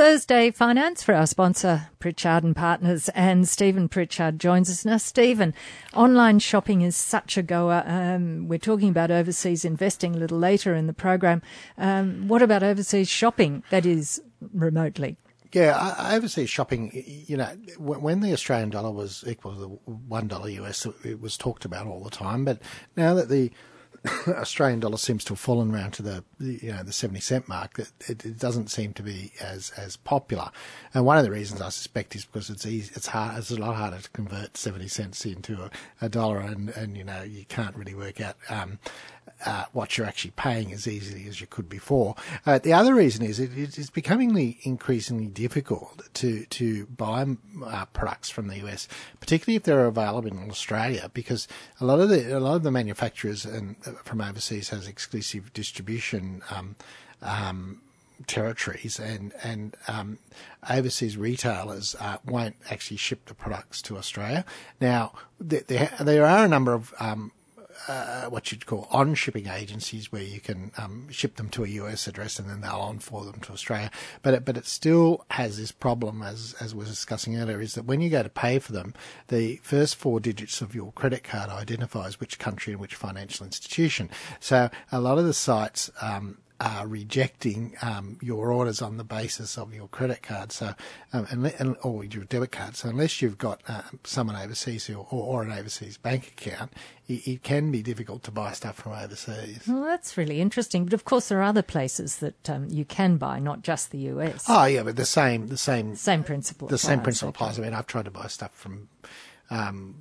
Thursday Finance for our sponsor, Pritchard and Partners, and Stephen Pritchard joins us now. Stephen, online shopping is such a goer. Um, we're talking about overseas investing a little later in the program. Um, what about overseas shopping? That is remotely. Yeah, overseas shopping, you know, when the Australian dollar was equal to the one dollar US, it was talked about all the time. But now that the Australian dollar seems to have fallen around to the you know the seventy cent mark. That it, it, doesn't seem to be as as popular, and one of the reasons I suspect is because it's easy, it's hard, it's a lot harder to convert seventy cents into a, a dollar, and and you know you can't really work out um, uh, what you're actually paying as easily as you could before. Uh, the other reason is it, it's becoming increasingly difficult to to buy uh, products from the US, particularly if they're available in Australia, because a lot of the a lot of the manufacturers and uh, from overseas has exclusive distribution. Um, um, territories and and um, overseas retailers uh, won't actually ship the products to Australia. Now there, there are a number of um, uh, what you'd call on shipping agencies where you can um, ship them to a US address and then they'll on for them to Australia. But it, but it still has this problem, as as we were discussing earlier, is that when you go to pay for them, the first four digits of your credit card identifies which country and which financial institution. So a lot of the sites um, are rejecting um, your orders on the basis of your credit card, so um, and, or your debit card. So unless you've got uh, someone overseas or, or, an overseas bank account, it, it, can be difficult to buy stuff from overseas. Well, that's really interesting. But of course, there are other places that um, you can buy, not just the US. Oh yeah, but the same the same same principle. The same principle applies. I mean, I've tried to buy stuff from um,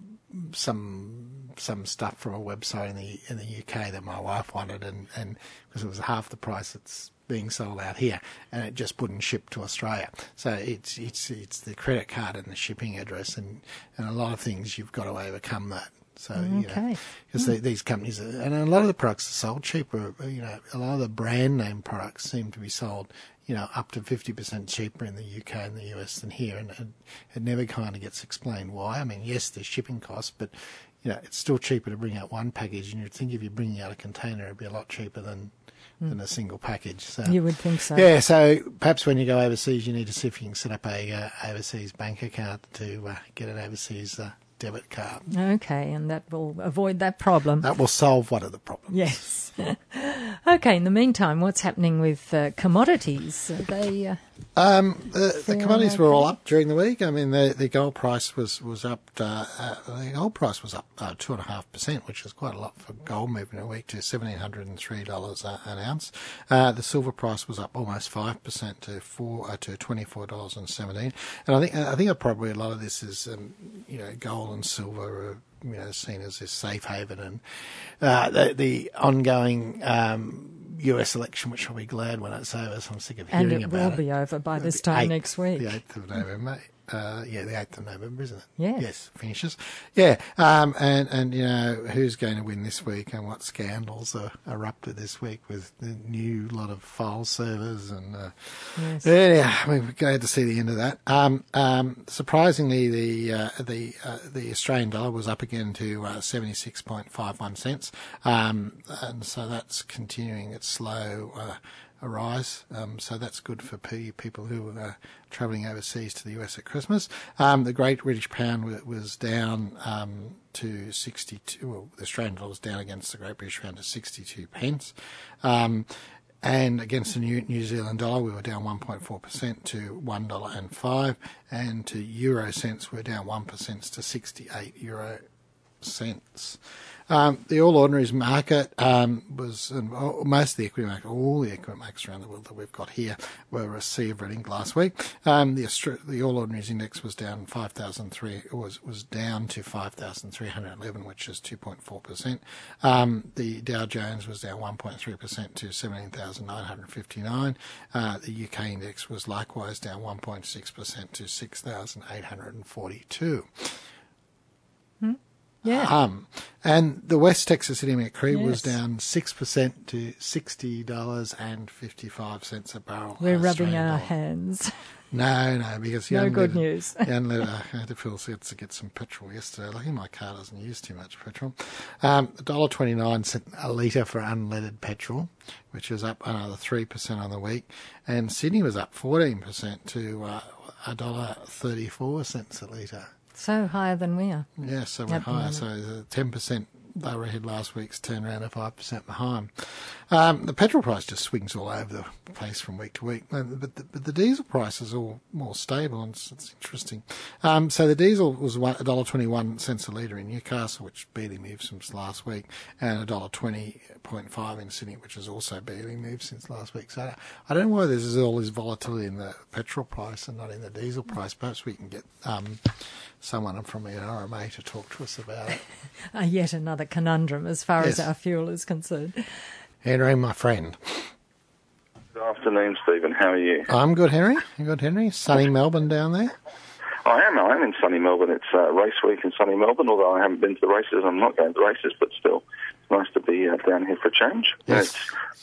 some some stuff from a website in the in the UK that my wife wanted, and and because it was half the price it's being sold out here, and it just wouldn't ship to Australia. So it's it's it's the credit card and the shipping address, and and a lot of things you've got to overcome that. So okay. because mm. the, these companies are, and a lot of the products are sold cheaper. You know, a lot of the brand name products seem to be sold you know, up to 50% cheaper in the UK and the US than here. And it, it never kind of gets explained why. I mean, yes, there's shipping costs, but, you know, it's still cheaper to bring out one package. And you'd think if you're bringing out a container, it'd be a lot cheaper than, mm. than a single package. So You would think so. Yeah, so perhaps when you go overseas, you need to see if you can set up a uh, overseas bank account to uh, get an overseas uh, debit card. Okay, and that will avoid that problem. That will solve one of the problems. Yes. okay, in the meantime, what's happening with uh, commodities? Are they. Uh, um, the, the, commodities okay? were all up during the week. I mean, the, the gold price was was up. Uh, uh, the gold price was up uh, two and a half percent, which is quite a lot for gold moving a week to seventeen hundred and three dollars an ounce. Uh, the silver price was up almost five percent to four to twenty four dollars and seventeen. And I think I think probably a lot of this is um, you know gold and silver are you know seen as this safe haven, and uh, the, the ongoing. Um, US election, which I'll be glad when it's over. So I'm sick of hearing about it. And it will be over by this time 8th, next week. The 8th of November uh, yeah, the 8th of November, isn't it? Yeah. Yes, finishes. Yeah, um, and, and, you know, who's going to win this week and what scandals are erupted this week with the new lot of file servers and, uh, yes. yeah, we're glad to see the end of that. Um, um, surprisingly, the, uh, the, uh, the Australian dollar was up again to, uh, 76.51 cents. Um, and so that's continuing its slow, uh, arise. Um, so that's good for people who are travelling overseas to the US at Christmas. Um, the Great British Pound was down um, to 62. Well, the Australian dollar was down against the Great British Pound to 62 pence. Um, and against the New, Zealand dollar, we were down 1.4% to $1.05, and to euro cents, we we're down 1% to 68 euro cents. Um, the All Ordinaries market um, was, and most of the equity market, all the equity markets around the world that we've got here were a sea of red last week. Um, the the All Ordinaries index was down 5,003, was was down to 5,311, which is 2.4 percent. Um, the Dow Jones was down 1.3 percent to 17,959. Uh, the UK index was likewise down 1.6 percent to 6,842. Yeah. Um, and the West Texas Intermediate crude yes. was down 6% to $60.55 a barrel. We're rubbing our hands. No, no, because no good news. unleaded, I had to fill up to get some petrol yesterday. Lucky my car doesn't use too much petrol. Um, $1.29 cent a litre for unleaded petrol, which was up another 3% on the week. And Sydney was up 14% to uh, $1.34 cents a litre. So higher than we are. Yeah, so we're higher. So 10% they were ahead last week's turnaround of 5% behind. Um, the petrol price just swings all over the place from week to week, but the, but the diesel price is all more stable, and it's, it's interesting. Um, so the diesel was $1.21 cents a litre in Newcastle, which barely moved since last week, and $1.20.5 in Sydney, which has also barely moved since last week. So I don't know why there's all this volatility in the petrol price and not in the diesel price. Perhaps we can get um, someone from the RMA to talk to us about it. uh, yet another conundrum as far yes. as our fuel is concerned. Henry, my friend. Good afternoon, Stephen. How are you? I'm good, Henry. You good, Henry? Sunny Melbourne down there? I am. I am in sunny Melbourne. It's uh, race week in sunny Melbourne, although I haven't been to the races. I'm not going to the races, but still, it's nice to be uh, down here for a change. Yes.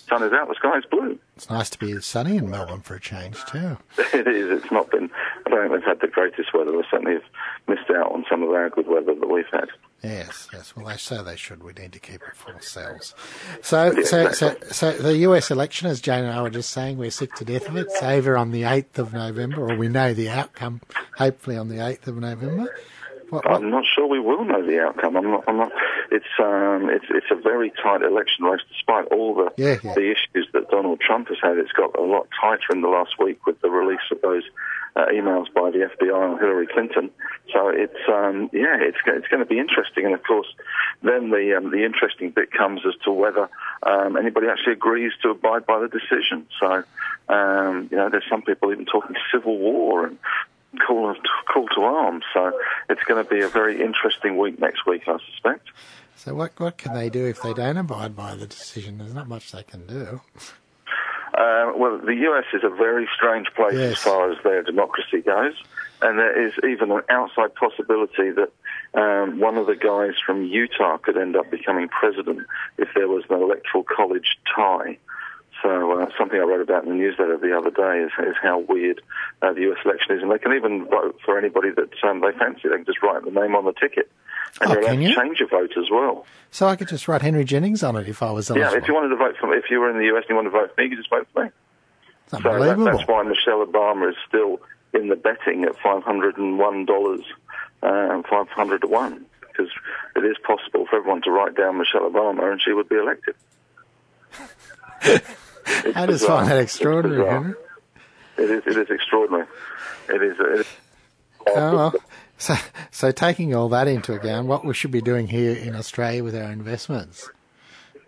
Sun is out, the sky is blue. It's nice to be sunny in Melbourne for a change, too. it is. It's not been, I don't think we've had the greatest weather. They certainly have missed out on some of our good weather that we've had. Yes, yes. Well, they say they should. We need to keep it for ourselves. So, yeah, so, exactly. so, so the US election, as Jane and I were just saying, we're sick to death of it. It's over on the 8th of November, or we know the outcome, hopefully on the 8th of November. I'm not sure we will know the outcome. I'm not. I'm not it's um, it's it's a very tight election race, despite all the yeah, yeah. the issues that Donald Trump has had. It's got a lot tighter in the last week with the release of those uh, emails by the FBI on Hillary Clinton. So it's um, yeah, it's it's going to be interesting. And of course, then the um, the interesting bit comes as to whether um, anybody actually agrees to abide by the decision. So um, you know, there's some people even talking civil war and call call to arms. So it's going to be a very interesting week next week, I suspect. So what what can they do if they don't abide by the decision? There's not much they can do. Uh, well, the US is a very strange place yes. as far as their democracy goes, and there is even an outside possibility that um, one of the guys from Utah could end up becoming president if there was an electoral college tie. So something I wrote about in the newsletter the other day is, is how weird uh, the US election is, and they can even vote for anybody that um, they fancy. They can just write the name on the ticket. And oh, you're allowed can you? to change your vote as well. So I could just write Henry Jennings on it if I was eligible. Yeah, if you wanted to vote for me, if you were in the US and you wanted to vote for me, you could just vote for me. so that, that's why Michelle Obama is still in the betting at five hundred and one dollars, um, five hundred to one, because it is possible for everyone to write down Michelle Obama and she would be elected. I just find that extraordinary. It is. It is extraordinary. It is. It is oh, well. So, so taking all that into account, what we should be doing here in Australia with our investments?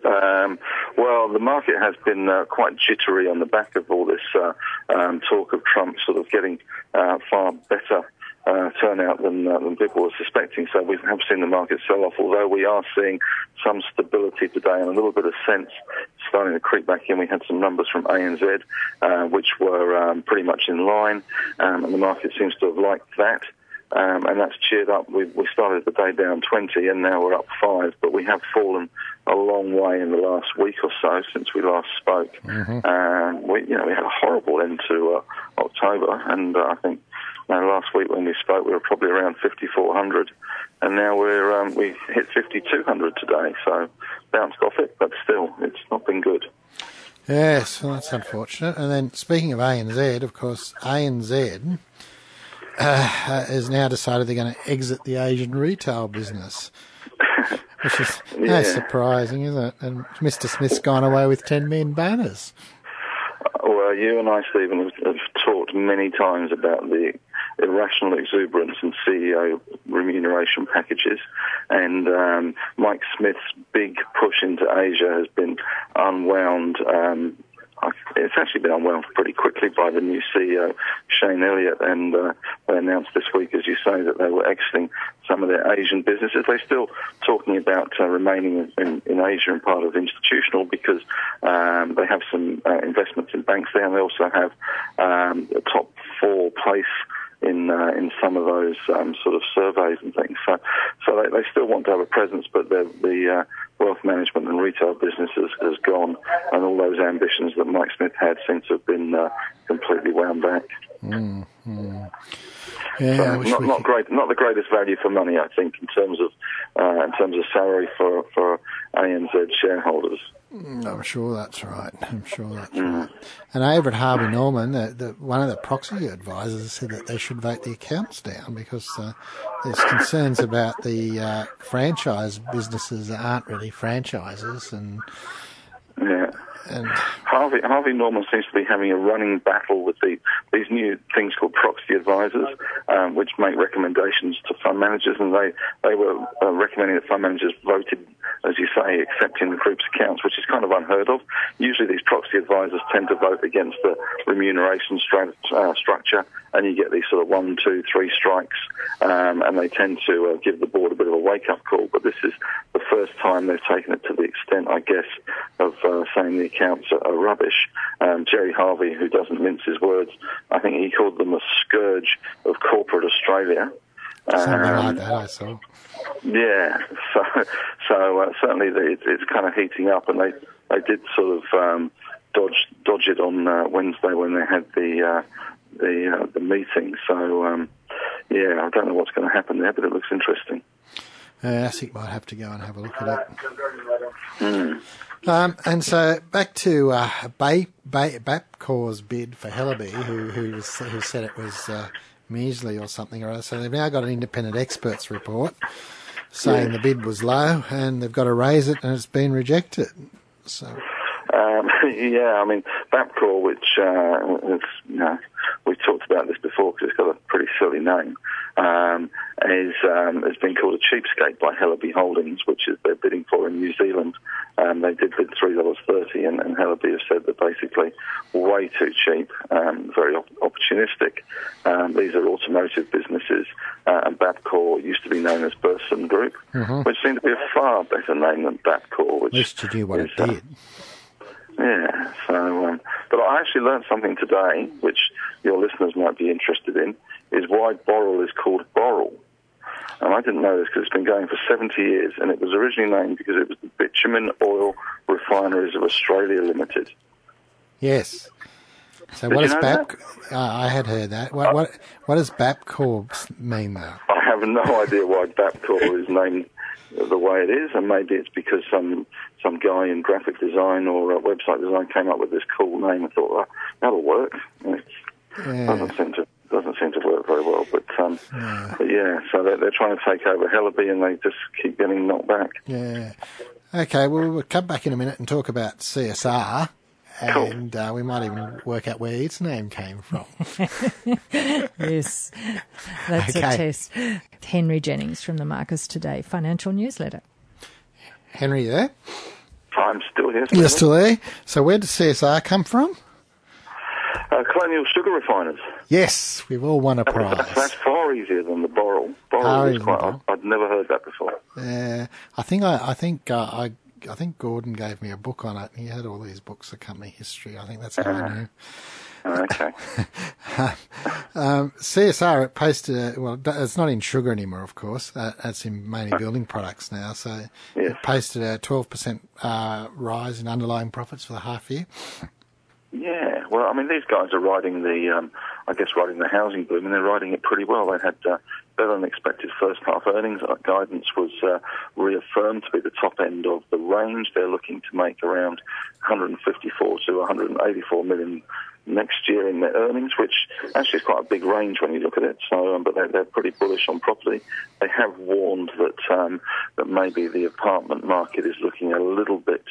Um, well, the market has been uh, quite jittery on the back of all this uh, um, talk of Trump sort of getting uh, far better uh, turnout than, uh, than people were suspecting. So we have seen the market sell off, although we are seeing some stability today and a little bit of sense starting to creep back in. We had some numbers from ANZ, uh, which were um, pretty much in line, um, and the market seems to have liked that. Um, and that's cheered up. We, we started the day down 20 and now we're up 5, but we have fallen a long way in the last week or so since we last spoke. Mm-hmm. Um, we, you know, we had a horrible end to uh, October, and uh, I think you know, last week when we spoke we were probably around 5,400, and now we're um, we hit 5,200 today, so bounced off it, but still, it's not been good. Yes, well, that's unfortunate. And then speaking of ANZ, of course, ANZ uh, has now decided they're going to exit the Asian retail business. Which is yeah. no surprising, isn't it? And Mr. Smith's gone away with 10 million banners. Well, you and I, Stephen, have, have talked many times about the irrational exuberance in CEO remuneration packages. And um, Mike Smith's big push into Asia has been unwound um, it's actually been unwound pretty quickly by the new CEO, Shayne Elliott, and uh, they announced this week, as you say, that they were exiting some of their Asian businesses. They're still talking about uh, remaining in, in, Asia and part of institutional because um, they have some uh, investments in banks there, and they also have um, a top four place in uh, in some of those um, sort of surveys and things. So, so they, they still want to have a presence, but the, uh, wealth management and retail business has, gone, and all those ambitions that Mike Smith had seem to have been uh, completely wound back. Mm, mm. Yeah, so not not great, not the greatest value for money, I think, in terms of uh, in terms of salary for for ANZ shareholders. I'm sure that's right. I'm sure that's Mm. right. And over at Harvey Norman, the, the, one of the proxy advisors said that they should vote the accounts down because uh, there's concerns about the uh, franchise businesses that aren't really franchises, and Yeah. and Harvey Harvey Norman seems to be having a running battle with the, these new things called proxy advisors, um, which make recommendations to fund managers, and they they were uh, recommending that fund managers voted, as you say, accepting the group's accounts, which is kind of unheard of. Usually, these proxy advisors tend to vote against the remuneration uh, structure, and you get these sort of one, two, three strikes, um, and they tend to uh, give the board a bit of a wake-up call. But this is the first time they've taken it to the extent, I guess, of uh, saying the accounts are rubbish. Um, Gerry Harvey, who doesn't mince his words, I think he called them a scourge of corporate Australia. something Um, like that. I saw. yeah, so so uh, certainly the, it, it's kind of heating up, and they they did sort of um, dodge dodge it on uh, Wednesday when they had the uh, the uh, the meeting. So um, yeah, I don't know what's going to happen there, but it looks interesting. Uh, ASIC might have to go and have a look at it. Um, and so back to uh, Bay, Bay, Bapcor's bid for Hellaby, who who, was, who said it was uh, measly or something or other. So they've now got an independent experts report saying the bid was low, and they've got to raise it, and it's been rejected. So Um, yeah, I mean, Bapcor, which uh, is, you know, we've talked about this before because it's got a pretty silly name, um, is um, has been called a cheapskate by Hellaby Holdings, which is they're bidding for in New Zealand. Um, they did bid three dollars thirty, and, and Hellaby have said they're basically way too cheap, um, very op- opportunistic. Um, these are automotive businesses, uh, and Bapcor used to be known as Burson Group, which seemed to be a far better name than Bapcor. Which least you knew what it is, uh, did. Yeah, so, um, but I actually learned something today, which your listeners might be interested in, is why Boral is called Boral. And I didn't know this because it's been going for 70 years, and it was originally named because it was the Bitumen Oil Refineries of Australia Limited. Yes. So Did what does Bap? Uh, I had heard that. What what what does Bapcor mean though? I have no idea why Bapcor is named the way it is, and maybe it's because some some guy in graphic design or uh, website design came up with this cool name and thought, that'll work. And It Yeah. doesn't seem to doesn't seem to work very well, but um, but yeah, so they're, they're trying to take over Hellaby, and they just keep getting knocked back. Yeah. Okay, well, we'll come back in a minute and talk about CSR. Cool. And uh, we might even work out where its name came from. Yes, that's a test. Henry Jennings from the Marcus Today financial newsletter. Henry, you there? I'm still here. You're still there. So where does CSR come from? Uh, Colonial Sugar Refiners. Yes, we've all won a That's, that's prize. far easier than the Boral. Far Boral is quite. than I'd, I'd never heard that before. Uh, I think I, I think uh, I, I think Gordon gave me a book on it. He had all these books of company history. I think that's how I knew. Okay. Um, CSR it posted. Well, it's not in sugar anymore, of course. Uh, it's in mainly building products now. So Yes. it posted a twelve percent uh, rise in underlying profits for the half year. Yeah, well, I mean, these guys are riding the, um, I guess, riding the housing boom, and they're riding it pretty well. They had uh, better than expected first half earnings. Our guidance was uh, reaffirmed to be the top end of the range. They're looking to make around 154 to 184 million next year in their earnings, which actually is quite a big range when you look at it. So, um, but they're, they're pretty bullish on property. They have warned that um, that maybe the apartment market is looking a little bit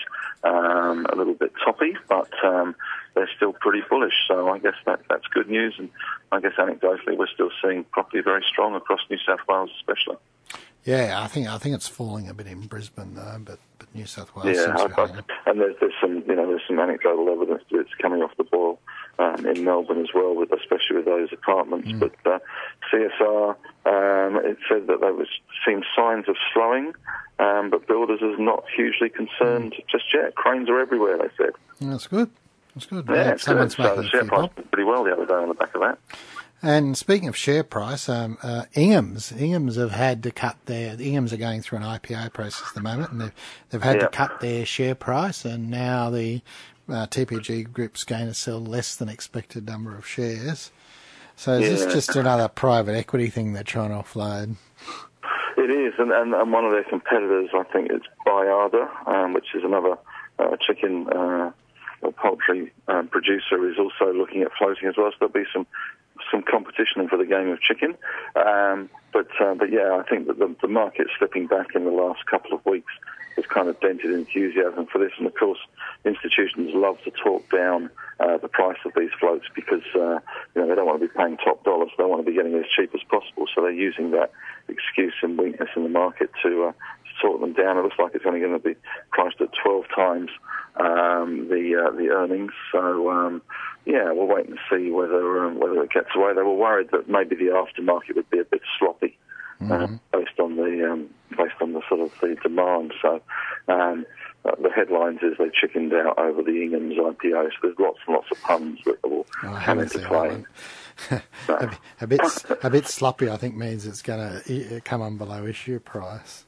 um, a little bit toppy, but um, they're still pretty bullish. So I guess that that's good news, and I guess anecdotally we're still seeing property very strong across New South Wales, especially. Yeah, I think I think it's falling a bit in Brisbane though, but but New South Wales Yeah, seems to I, be and there's, there's some, you know, there's some anecdotal evidence that's coming off the boil um, in Melbourne as well, with especially with those apartments. But uh, CSR, um, it said that there was seemed signs of slowing, um, but builders is not hugely concerned just yet. Cranes are everywhere, they said. That's good. That's good. Yeah, Yeah, it's someone's good. So making share price pretty well the other day on the back of that. And speaking of share price, um, uh, Inghams, Inghams have had to cut their, Inghams are going through an IPO process at the moment and they've, they've had to cut their share price and now the uh, TPG group's going to sell less than expected number of shares. So is yeah. this just another private equity thing they're trying to offload? It is, and, and, and one of their competitors, I think, is Baiada, um, which is another uh, chicken uh, or poultry um, producer, is also looking at floating as well. So there'll be some some competition for the game of chicken. Um, but uh, but yeah, I think that the, the market's slipping back in the last couple of weeks has kind of dented enthusiasm for this. And of course, institutions love to talk down uh, the price of these floats because uh, you know they don't want to be paying top dollars. They want to be getting it as cheap as possible. So they're using that excuse and weakness in the market to, uh, to sort them down. It looks like it's only going to be priced at 12 times um, the uh, the earnings. So um, yeah, we'll wait and see whether um, whether it gets away. They were worried that maybe the aftermarket would be a bit sloppy mm-hmm. uh, based on the um, based on the sort of the demand. So um, uh, the headlines is they chickened out over the Ingham's IPO. So there's lots and lots of puns that will oh, come into play. a, a, bit a bit sloppy, I think, means it's going to come on below issue price.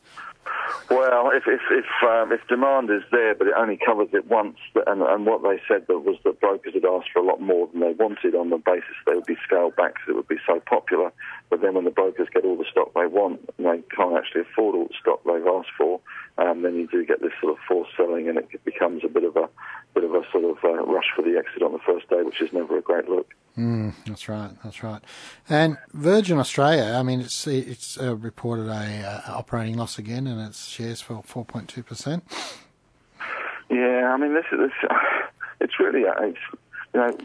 Well, if if if, um, if demand is there, but it only covers it once, and, and what they said that was that brokers had asked for a lot more than they wanted on the basis they would be scaled back because it would be so popular. But then when the brokers get all the stock they want and they can't actually afford all the stock they've asked for, um, then you do get this sort of forced selling, and it becomes a bit of a bit of a sort of uh, rush for the exit on the first day, which is never a great look. Mm, that's right. That's right. And Virgin Australia, I mean, it's it's uh, reported a uh, operating loss again, and its shares fell four point two percent. Yeah, I mean, this is this, it's really uh, it's, you know,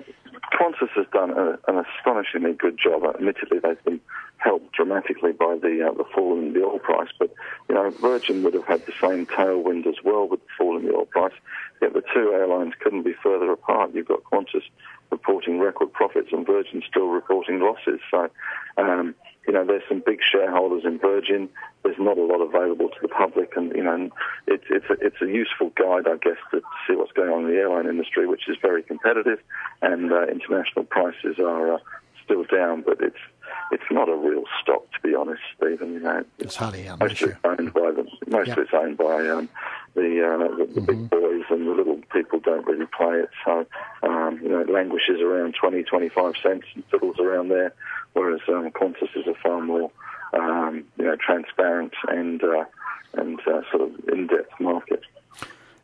Qantas has done a, an astonishingly good job. Admittedly, they've been helped dramatically by the uh, the fall in the oil price, but you know, Virgin would have had the same tailwind as well with the fall in the oil price. Yet the two airlines couldn't be further apart. You've got Qantas reporting record profits and Virgin still reporting losses. So, um, you know, there's some big shareholders in Virgin. There's not a lot available to the public, and you know, it's it's a, it's a useful guide, I guess, to see what's going on in the airline industry, which is very competitive, and uh, international prices are uh, still down, but it's it's not a real stock to be honest, Stephen. You know, it's hardly most of it's owned by the most of it's owned by um, the uh, the, the mm-hmm. big boys, and the little people don't really play it. So um, you know, it languishes around 20, 25 cents and fiddles around there, whereas um, Qantas is a far more um, you know transparent and uh, and uh, sort of in-depth market.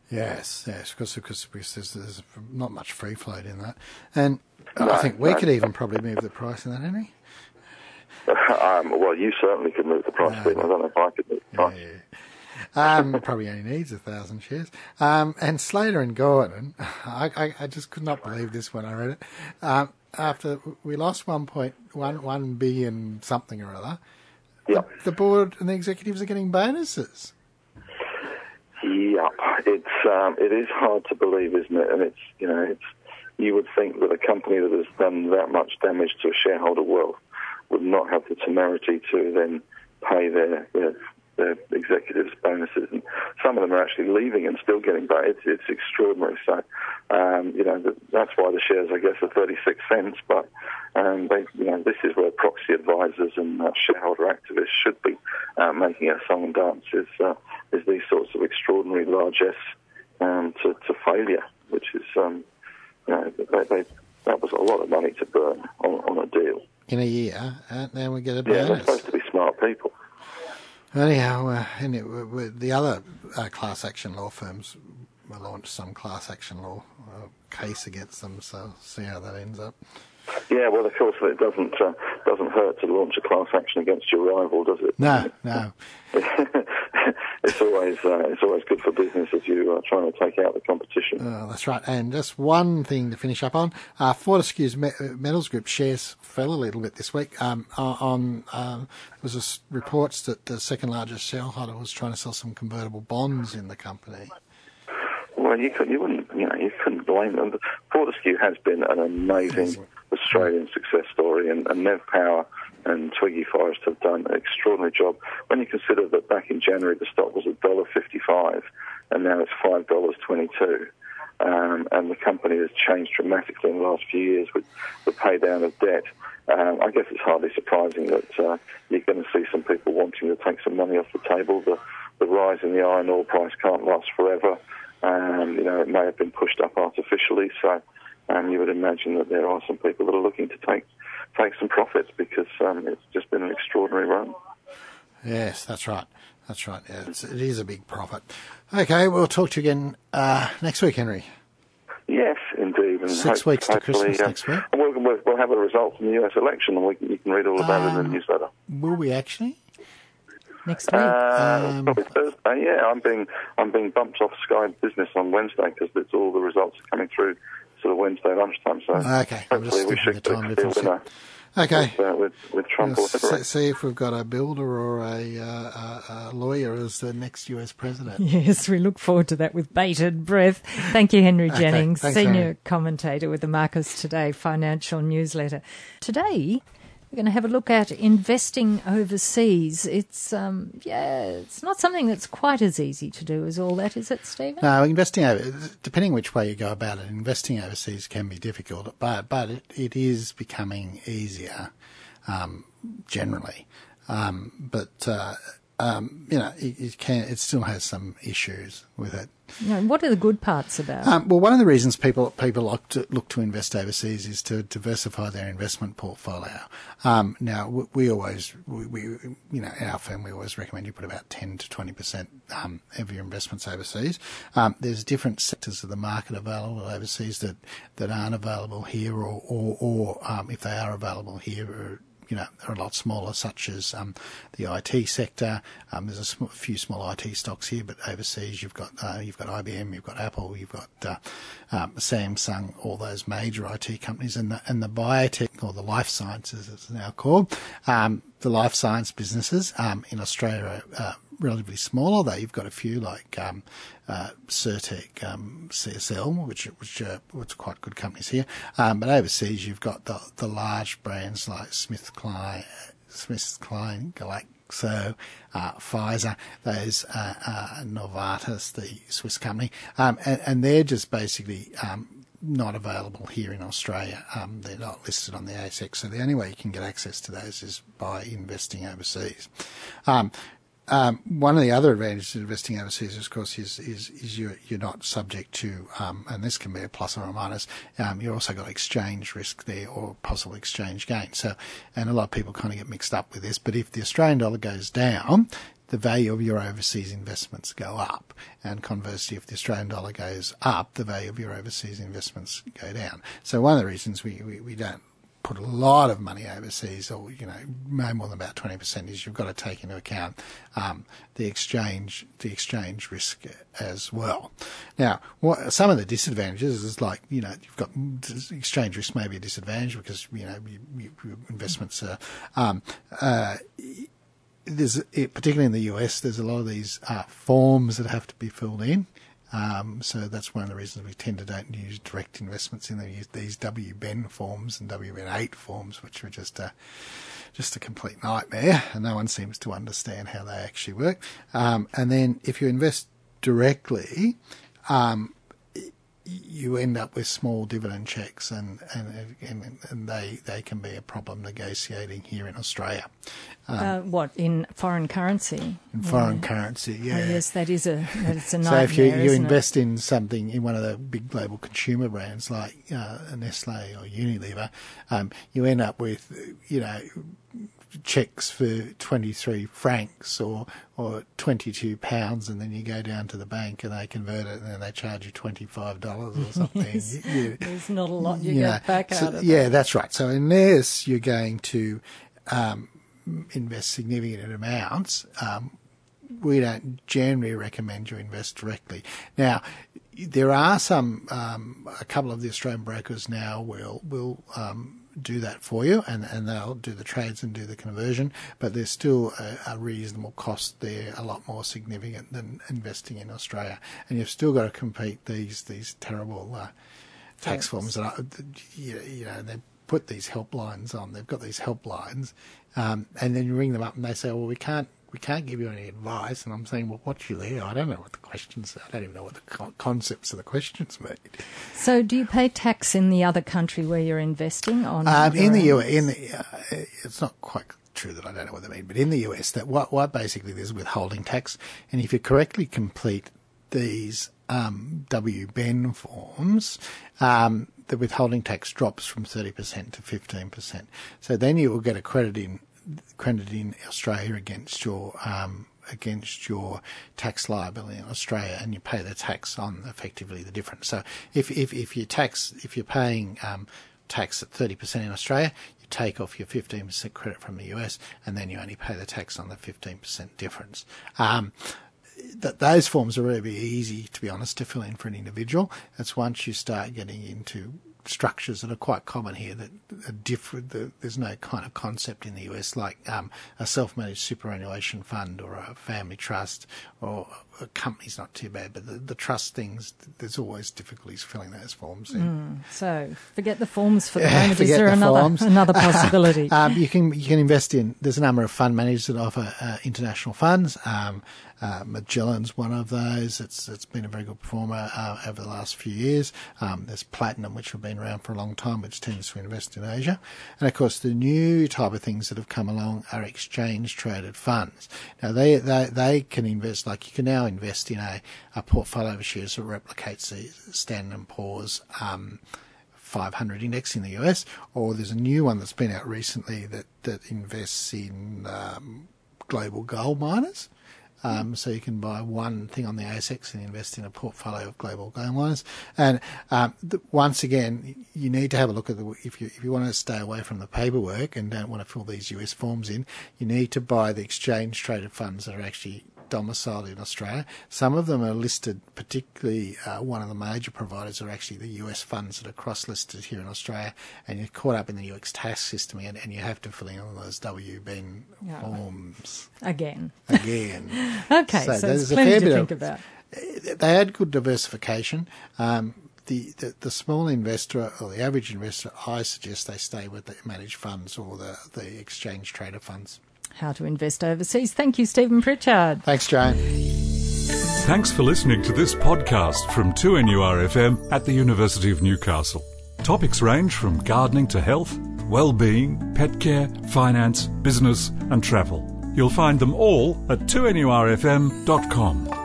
Yes, yes, because, because, because there's, there's, not much free float in that. And no, I think we no. could even probably move the price in that, Henry. um, well, you certainly could move the price, no, I don't know if I could move the price. Yeah, yeah. Um, probably only needs a thousand shares. Um, and Slater and Gordon, I, I, I, just could not believe this when I read it. Um, after we lost 1.1 billion something or other, yep. the, the board and the executives are getting bonuses. Yep, it's um, it is hard to believe, isn't it? And it's you know it's you would think that a company that has done that much damage to a shareholder wealth would not have the temerity to then pay their their, their executives bonuses, and some of them are actually leaving and still getting paid. It's, it's extraordinary. So, um, you know, that's why the shares, I guess, are 36 cents. But um, they, you know, this is where proxy advisors and uh, shareholder activists should be uh, making a song and dance. Is uh, is these sorts of extraordinary largesse um, to, to, failure, which is, um, you know, they, they, that was a lot of money to burn on, on a deal. In a year, and then we get a bonus. Yeah, they're supposed to be smart people. Anyhow, uh, and it, the other uh, class action law firms will launch some class action law uh, case against them, so see how that ends up. Yeah, well, of course, it doesn't uh, doesn't hurt to launch a class action against your rival, does it? No, no. it's always uh, it's always good for business if you are trying to take out the competition. Oh, that's right. And just one thing to finish up on: uh, Fortescue's Metals Group shares fell a little bit this week. Um, on um, there was reports that the second largest shareholder was trying to sell some convertible bonds in the company. Well, you could, you wouldn't, you know, you couldn't blame them. Fortescue has been an amazing Australian success story, and, and Nev Power and Twiggy Forrest have done an extraordinary job. When you consider that back in January the stock was $1.55 and now it's $5.22. Um, and the company has changed dramatically in the last few years with the pay down of debt. Um, I guess it's hardly surprising that uh, you're going to see some people wanting to take some money off the table. The, the rise in the iron ore price can't last forever. Um, you know, it may have been pushed up artificially, so um, you would imagine that there are some people that are looking to take take some profits because um, it's just been an extraordinary run. Yes, that's right. That's right. Yeah, it's, it is a big profit. Okay, we'll talk to you again uh, next week, Henry. Yes, indeed. And Six hope- weeks to Christmas uh, next week. We'll, we'll, we'll have a result from the US election, and we can, you can read all about it in Um, the newsletter. Will we actually? Next week. Uh, Um, probably Thursday. Yeah, I'm being I'm being bumped off Sky Business on Wednesday because it's all the results are coming through sort of Wednesday lunchtime. So Okay, I'm just hopefully we should the time get a difference. winner Okay. with, uh, with with Trump We'll or whatever. see, see if we've got a builder or a, uh, a, a lawyer as the next US president. Yes, we look forward to that with bated breath. Thank you, Henry Okay, Jennings, thanks, senior Henry. commentator with the Marcus Today financial newsletter. Today, we're going to have a look at investing overseas. It's um, yeah, it's not something that's quite as easy to do as all that, is it, Stephen? No, investing depending which way you go about it, investing overseas can be difficult, but but it, it is becoming easier, um, generally. Um, but uh, um, you know, it, it can it still has some issues with it. You know, what are the good parts about? Um, well, one of the reasons people people look to, look to invest overseas is to diversify their investment portfolio. Um, now, we, we always, we, we, you know, in our firm, we always recommend you put about 10 to 20 percent um, of your investments overseas. Um, there's different sectors of the market available overseas that, that aren't available here, or or, or um, if they are available here. You know, are a lot smaller, such as um, the IT sector. Um, there's a sm- few small IT stocks here, but overseas you've got uh, you've got IBM, you've got Apple, you've got uh, um, Samsung, all those major IT companies, and the and the biotech or the life sciences, as it's now called, um, the life science businesses um, in Australia uh, relatively small, although you've got a few like um, uh, Sirtex, um, CSL, which which are which are quite good companies here. Um, but overseas, you've got the the large brands like SmithKline, Smith Klein, Galaxo, uh, Pfizer, those uh, uh, Novartis, the Swiss company, um, and, and they're just basically. Um, not available here in Australia. Um, they're not listed on the ASX, so the only way you can get access to those is by investing overseas. Um, um, one of the other advantages of investing overseas, of course, is is, is you're, you're not subject to, um, and this can be a plus or a minus. Um, you've also got exchange risk there or possible exchange gain. So, and a lot of people kind of get mixed up with this. But if the Australian dollar goes down, the value of your overseas investments go up, and conversely, if the Australian dollar goes up, the value of your overseas investments go down. So one of the reasons we, we, we don't put a lot of money overseas, or you know, no more than about twenty percent, is you've got to take into account um, the exchange, the exchange risk as well. Now, what, some of the disadvantages is like you know, you've got exchange risk may be a disadvantage because you know you, you, your investments are. Um, uh, there's particularly in the US, there's a lot of these uh, forms that have to be filled in. Um, so that's one of the reasons we tend to don't use direct investments in them. We use these WBEN forms and WBEN8 forms, which are just a just a complete nightmare, and no one seems to understand how they actually work. Um, and then if you invest directly, um, you end up with small dividend checks, and and and, and they they can be a problem negotiating here in Australia. uh, what in foreign currency? In foreign currency, yeah. Oh, yes, that is a that's a nightmare. So if you, you isn't it? invest in something in one of the big global consumer brands like uh, Nestle or Unilever, um, you end up with you know checks for 23 francs or or 22 pounds and then you go down to the bank and they convert it and then they charge you $25 or something Yes. You- There's not a lot you you get know, back so- out of yeah that's right so unless you're going to um, invest significant amounts um, we don't generally recommend you invest directly. Now, there are some, um, a couple of the Australian brokers now will will um, do that for you, and, and they'll do the trades and do the conversion. But there's still a, a reasonable cost there, a lot more significant than investing in Australia, and you've still got to compete these these terrible uh, tax forms that are, you you know they put these helplines on. They've got these helplines, um, and then you ring them up and they say, "Well, we can't." We can't give you any advice, and I'm saying, well, what's you there? I don't know what the questions. I don't even know what the co- concepts of the questions mean. So, do you pay tax in the other country where you're investing on? Um, in the US, in the, uh, it's not quite true that I don't know what they mean, but in the US, that what, what basically there's withholding tax, and if you correctly complete these um, WBEN forms, um, the withholding tax drops from 30% to 15%. So then you will get a credit in credit in Australia against your um, against your tax liability in Australia, and you pay the tax on effectively the difference. So if if, if you tax if you're paying um, tax at 30% in Australia, you take off your 15% credit from the US, and then you only pay the tax on the 15% difference. Um, that those forms are really easy, to be honest, to fill in for an individual. It's once you start getting into structures that are quite common here that are different. There's no kind of concept in the US like um, a self-managed superannuation fund or a family trust or a company's not too bad, but the, the trust things, there's always difficulties filling those forms in. Mm, so forget the forms for the moment. Is there the another another possibility? um, you can you can invest in. There's a number of fund managers that offer uh, international funds. Um, uh, Magellan's one of those. It's it's been a very good performer uh, over the last few years. Um, there's Platinum, which have been around for a long time, which tends to invest in Asia, and of course the new type of things that have come along are exchange traded funds. Now they they they can invest like you can now invest in a, a portfolio of shares that replicates the Standard and Poor's. Um, 500 index in the US, or there's a new one that's been out recently that, that invests in um, global gold miners. Um, so you can buy one thing on the ASX and invest in a portfolio of global gold miners. And um, once again, you need to have a look at the if you if you want to stay away from the paperwork and don't want to fill these US forms in, you need to buy the exchange traded funds that are actually domiciled in Australia. Some of them are listed, particularly uh, one of the major providers are actually the US funds that are cross listed here in Australia, and you're caught up in the US tax system and, and you have to fill in all those WBEN yeah. forms. Again. Again. okay, so, so there's, a fair to bit think of, about. They had good diversification. Um, the, the, the, small investor or the average investor, I suggest they stay with the managed funds or the, the exchange trader funds how to invest overseas. Thank you, Stephen Pritchard. Thanks, Joan. Thanks for listening to this podcast from 2NURFM at the University of Newcastle. Topics range from gardening to health, well-being, pet care, finance, business and travel. You'll find them all at 2NURFM.com.